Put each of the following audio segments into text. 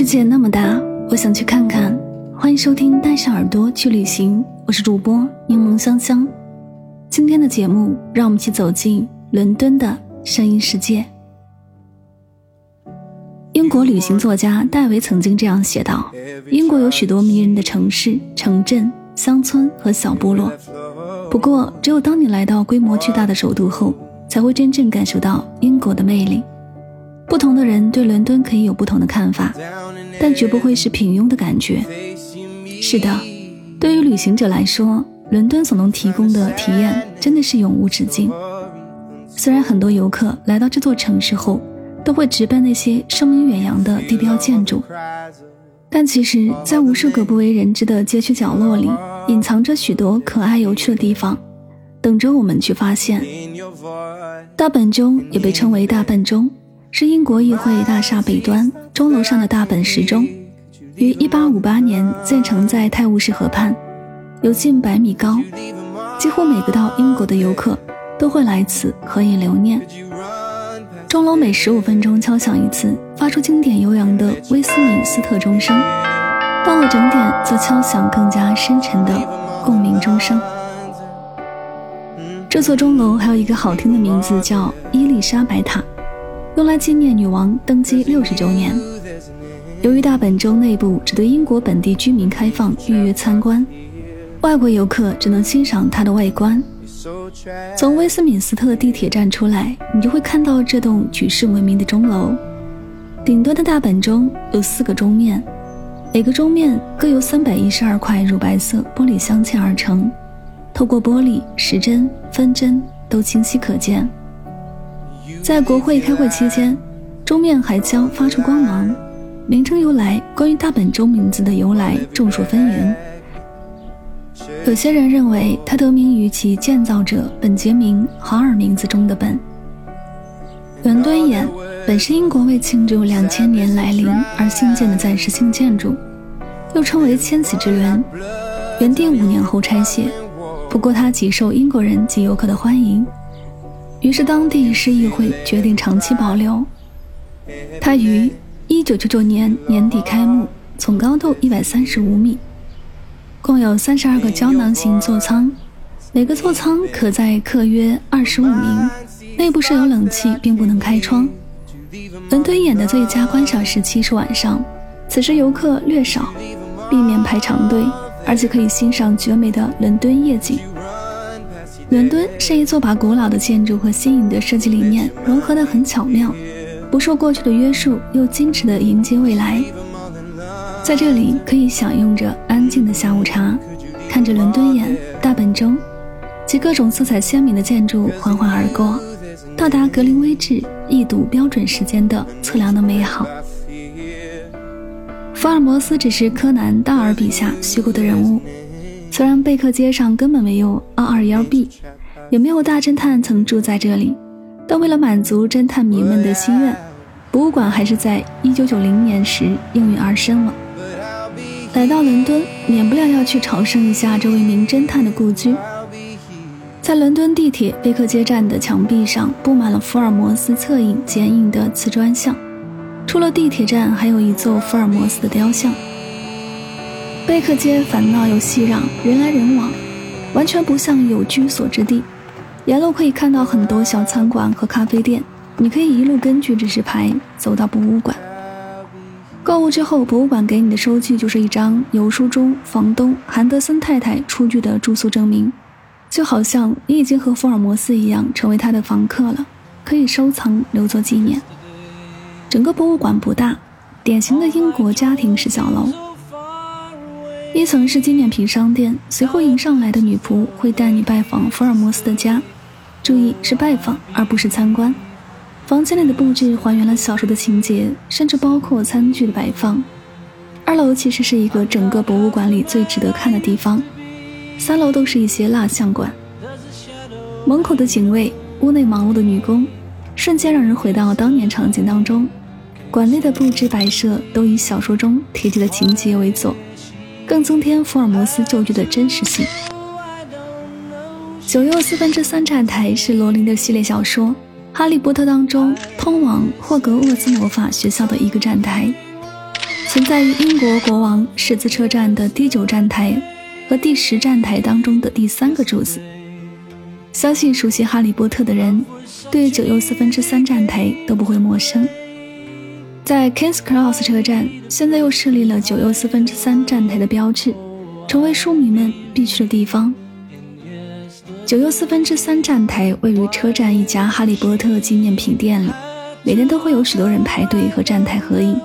世界那么大，我想去看看。欢迎收听《带上耳朵去旅行》，我是主播柠檬香香。今天的节目，让我们一起走进伦敦的声音世界。英国旅行作家戴维曾经这样写道：“英国有许多迷人的城市、城镇、乡村和小部落。不过，只有当你来到规模巨大的首都后，才会真正感受到英国的魅力。”不同的人对伦敦可以有不同的看法，但绝不会是平庸的感觉。是的，对于旅行者来说，伦敦所能提供的体验真的是永无止境。虽然很多游客来到这座城市后，都会直奔那些声名远扬的地标建筑，但其实，在无数个不为人知的街区角落里，隐藏着许多可爱有趣的地方，等着我们去发现。大本钟也被称为大笨钟。是英国议会大厦北端钟楼上的大本时钟，于1858年建成在泰晤士河畔，有近百米高，几乎每个到英国的游客都会来此合影留念。钟楼每十五分钟敲响一次，发出经典悠扬的威斯敏斯特钟声，到了整点则敲响更加深沉的共鸣钟声。这座钟楼还有一个好听的名字，叫伊丽莎白塔。用来纪念女王登基六十周年。由于大本钟内部只对英国本地居民开放预约参观，外国游客只能欣赏它的外观。从威斯敏斯特地铁站出来，你就会看到这栋举世闻名的钟楼。顶端的大本钟有四个钟面，每个钟面各由三百一十二块乳白色玻璃镶嵌而成，透过玻璃，时针、分针都清晰可见。在国会开会期间，钟面还将发出光芒。名称由来，关于大本钟名字的由来众说纷纭。有些人认为它得名于其建造者本杰明·豪尔名字中的“本”。伦敦眼本是英国为庆祝两千年来临而兴建的暂时性建筑，又称为千禧之轮。原定五年后拆卸，不过它极受英国人及游客的欢迎。于是，当地市议会决定长期保留它。于1999年年底开幕，总高度135米，共有32个胶囊型座舱，每个座舱可载客约25名，内部设有冷气，并不能开窗。伦敦眼的最佳观赏时期是晚上，此时游客略少，避免排长队，而且可以欣赏绝美的伦敦夜景。伦敦是一座把古老的建筑和新颖的设计理念融合得很巧妙，不受过去的约束，又矜持地迎接未来。在这里，可以享用着安静的下午茶，看着伦敦眼、大本钟及各种色彩鲜明的建筑缓缓而过，到达格林威治，一睹标准时间的测量的美好。福尔摩斯只是柯南·道尔笔下虚构的人物。虽然贝克街上根本没有二二幺 B，也没有大侦探曾住在这里，但为了满足侦探迷们的心愿，博物馆还是在一九九零年时应运而生了。来到伦敦，免不了要去朝圣一下这位名侦探的故居。在伦敦地铁贝克街站的墙壁上布满了福尔摩斯侧影剪影的瓷砖像，除了地铁站，还有一座福尔摩斯的雕像。贝克街烦闹又熙攘，人来人往，完全不像有居所之地。沿路可以看到很多小餐馆和咖啡店，你可以一路根据指示牌走到博物馆。购物之后，博物馆给你的收据就是一张由书中房东韩德森太太出具的住宿证明，就好像你已经和福尔摩斯一样成为他的房客了，可以收藏留作纪念。整个博物馆不大，典型的英国家庭式小楼。一层是纪念品商店，随后迎上来的女仆会带你拜访福尔摩斯的家，注意是拜访而不是参观。房间里的布置还原了小说的情节，甚至包括餐具的摆放。二楼其实是一个整个博物馆里最值得看的地方，三楼都是一些蜡像馆。门口的警卫，屋内忙碌的女工，瞬间让人回到当年场景当中。馆内的布置摆设都以小说中提及的情节为佐，更增添福尔摩斯旧剧的真实性。九又四分之三站台是罗琳的系列小说《哈利波特》当中通往霍格沃兹魔法学校的一个站台，存在于英国国王十字车站的第九站台和第十站台当中的第三个柱子。相信熟悉《哈利波特》的人，对九又四分之三站台都不会陌生。在 Kings Cross 车站，现在又设立了九又四分之三站台的标志，成为书迷们必去的地方。九又四分之三站台位于车站一家哈利波特纪念品店里，每天都会有许多人排队和站台合影。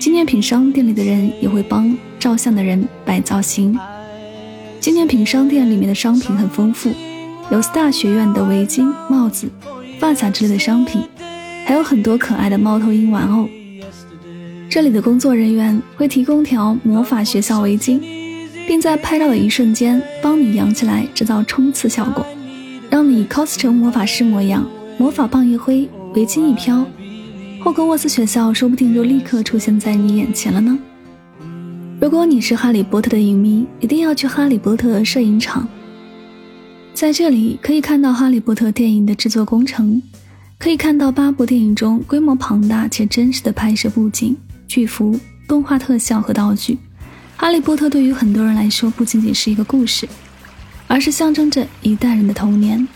纪念品商店里的人也会帮照相的人摆造型。纪念品商店里面的商品很丰富，有 Star 学院的围巾、帽子、发卡之类的商品，还有很多可爱的猫头鹰玩偶。这里的工作人员会提供条魔法学校围巾，并在拍照的一瞬间帮你扬起来，制造冲刺效果，让你 cos 成魔法师模样。魔法棒一挥，围巾一飘，霍格沃茨学校说不定就立刻出现在你眼前了呢。如果你是哈利波特的影迷，一定要去哈利波特摄影场，在这里可以看到哈利波特电影的制作工程，可以看到八部电影中规模庞大且真实的拍摄布景。巨幅动画特效和道具，《哈利波特》对于很多人来说不仅仅是一个故事，而是象征着一代人的童年。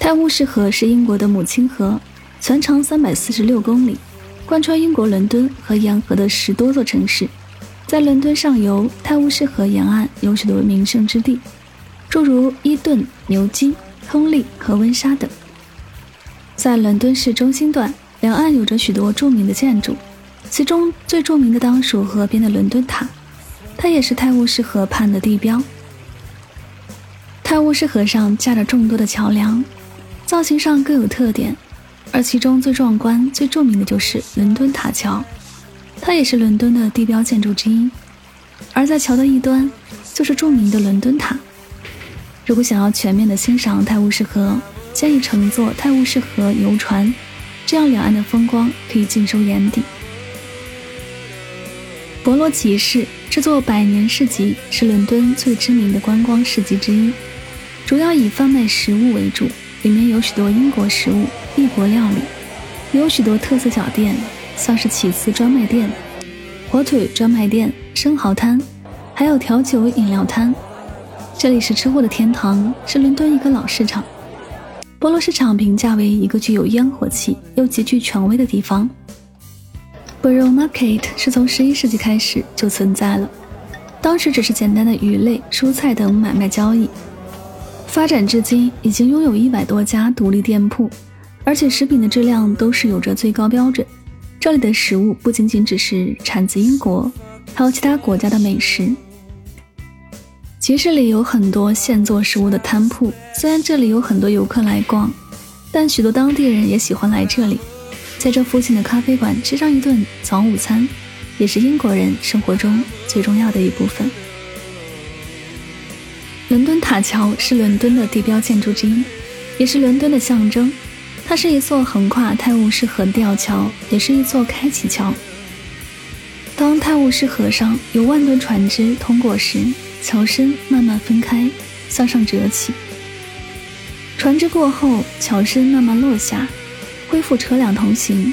泰晤士河是英国的母亲河，全长三百四十六公里，贯穿英国伦敦和沿河的十多座城市。在伦敦上游，泰晤士河沿岸有许多名胜之地，诸如伊顿、牛津、亨利和温莎等。在伦敦市中心段。两岸有着许多著名的建筑，其中最著名的当属河边的伦敦塔，它也是泰晤士河畔的地标。泰晤士河上架着众多的桥梁，造型上各有特点，而其中最壮观、最著名的就是伦敦塔桥，它也是伦敦的地标建筑之一。而在桥的一端，就是著名的伦敦塔。如果想要全面的欣赏泰晤士河，建议乘坐泰晤士河游船。这样，两岸的风光可以尽收眼底。博罗集市这座百年市集是伦敦最知名的观光市集之一，主要以贩卖食物为主，里面有许多英国食物、异国料理，有许多特色小店，像是起司专卖店、火腿专卖店、生蚝摊，还有调酒饮料摊。这里是吃货的天堂，是伦敦一个老市场。博罗市场评价为一个具有烟火气又极具权威的地方。Borough Market 是从十一世纪开始就存在了，当时只是简单的鱼类、蔬菜等买卖交易，发展至今已经拥有一百多家独立店铺，而且食品的质量都是有着最高标准。这里的食物不仅仅只是产自英国，还有其他国家的美食。集市里有很多现做食物的摊铺，虽然这里有很多游客来逛，但许多当地人也喜欢来这里，在这附近的咖啡馆吃上一顿早午餐，也是英国人生活中最重要的一部分。伦敦塔桥是伦敦的地标建筑之一，也是伦敦的象征。它是一座横跨泰晤士河的吊桥，也是一座开启桥。当泰晤士河上有万吨船只通过时，桥身慢慢分开，向上折起。船只过后，桥身慢慢落下，恢复车辆通行。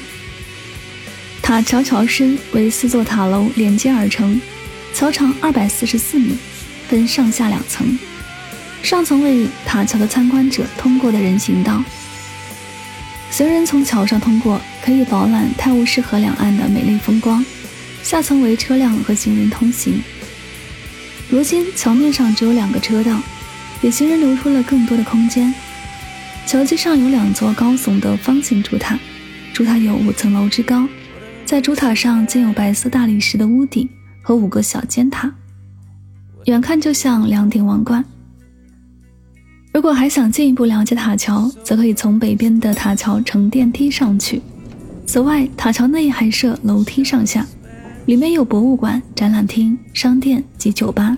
塔桥桥身为四座塔楼连接而成，桥长二百四十四米，分上下两层。上层为塔桥的参观者通过的人行道，行人从桥上通过，可以饱览泰晤士河两岸的美丽风光。下层为车辆和行人通行。如今桥面上只有两个车道，给行人留出了更多的空间。桥基上有两座高耸的方形主塔，主塔有五层楼之高，在主塔上建有白色大理石的屋顶，和五个小尖塔，远看就像两顶王冠。如果还想进一步了解塔桥，则可以从北边的塔桥乘电梯上去。此外，塔桥内还设楼梯上下，里面有博物馆、展览厅、商店及酒吧。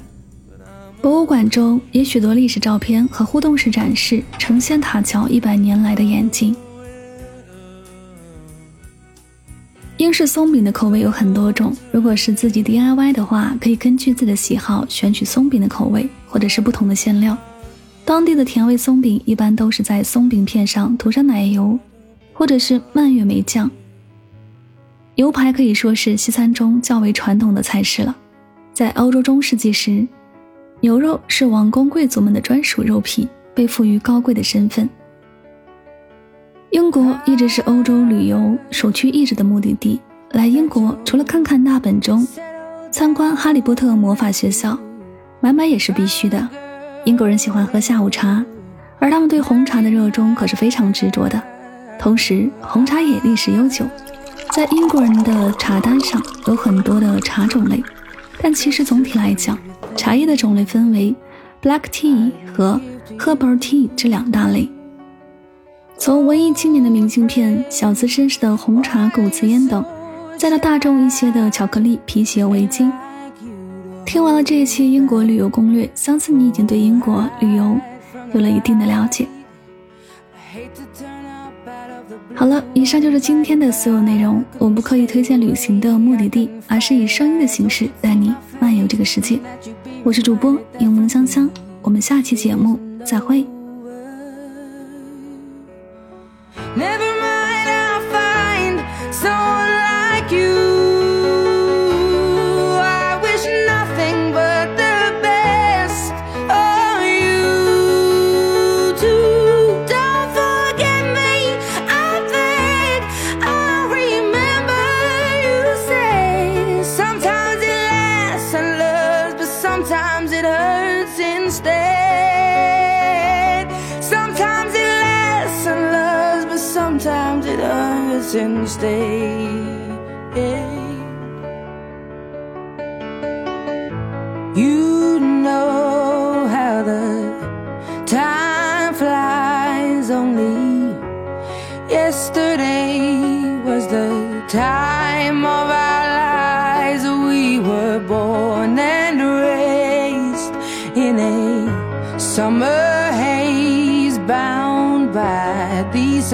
博物馆中也许多历史照片和互动式展示，呈现塔桥一百年来的演进。英式松饼的口味有很多种，如果是自己 DIY 的话，可以根据自己的喜好选取松饼的口味，或者是不同的馅料。当地的甜味松饼一般都是在松饼片上涂上奶油，或者是蔓越莓酱。牛排可以说是西餐中较为传统的菜式了。在欧洲中世纪时，牛肉是王公贵族们的专属肉品，被赋予高贵的身份。英国一直是欧洲旅游首屈一指的目的地。来英国除了看看大本钟、参观哈利波特魔法学校，买买也是必须的。英国人喜欢喝下午茶，而他们对红茶的热衷可是非常执着的。同时，红茶也历史悠久，在英国人的茶单上有很多的茶种类。但其实总体来讲，茶叶的种类分为 black tea 和 herbal tea 这两大类。从文艺青年的明信片、小资绅士的红茶、谷子烟等，再到大众一些的巧克力、皮鞋、围巾。听完了这一期英国旅游攻略，相信你已经对英国旅游有了一定的了解。好了，以上就是今天的所有内容。我不刻意推荐旅行的目的地，而是以声音的形式带你漫游这个世界。我是主播柠檬香香，我们下期节目再会。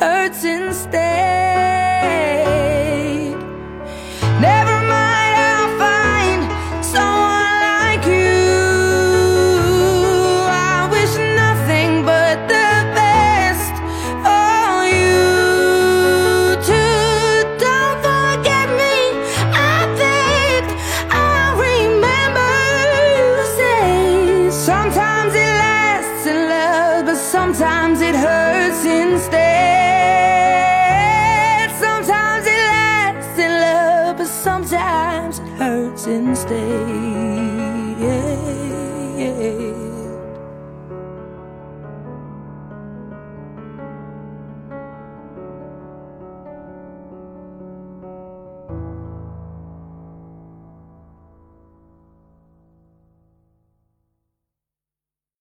hurts instead. Never mind, I'll find someone like you. I wish nothing but the best for you. Too. Don't forget me. I think I'll remember you say sometimes it lasts in love, but sometimes it hurts instead.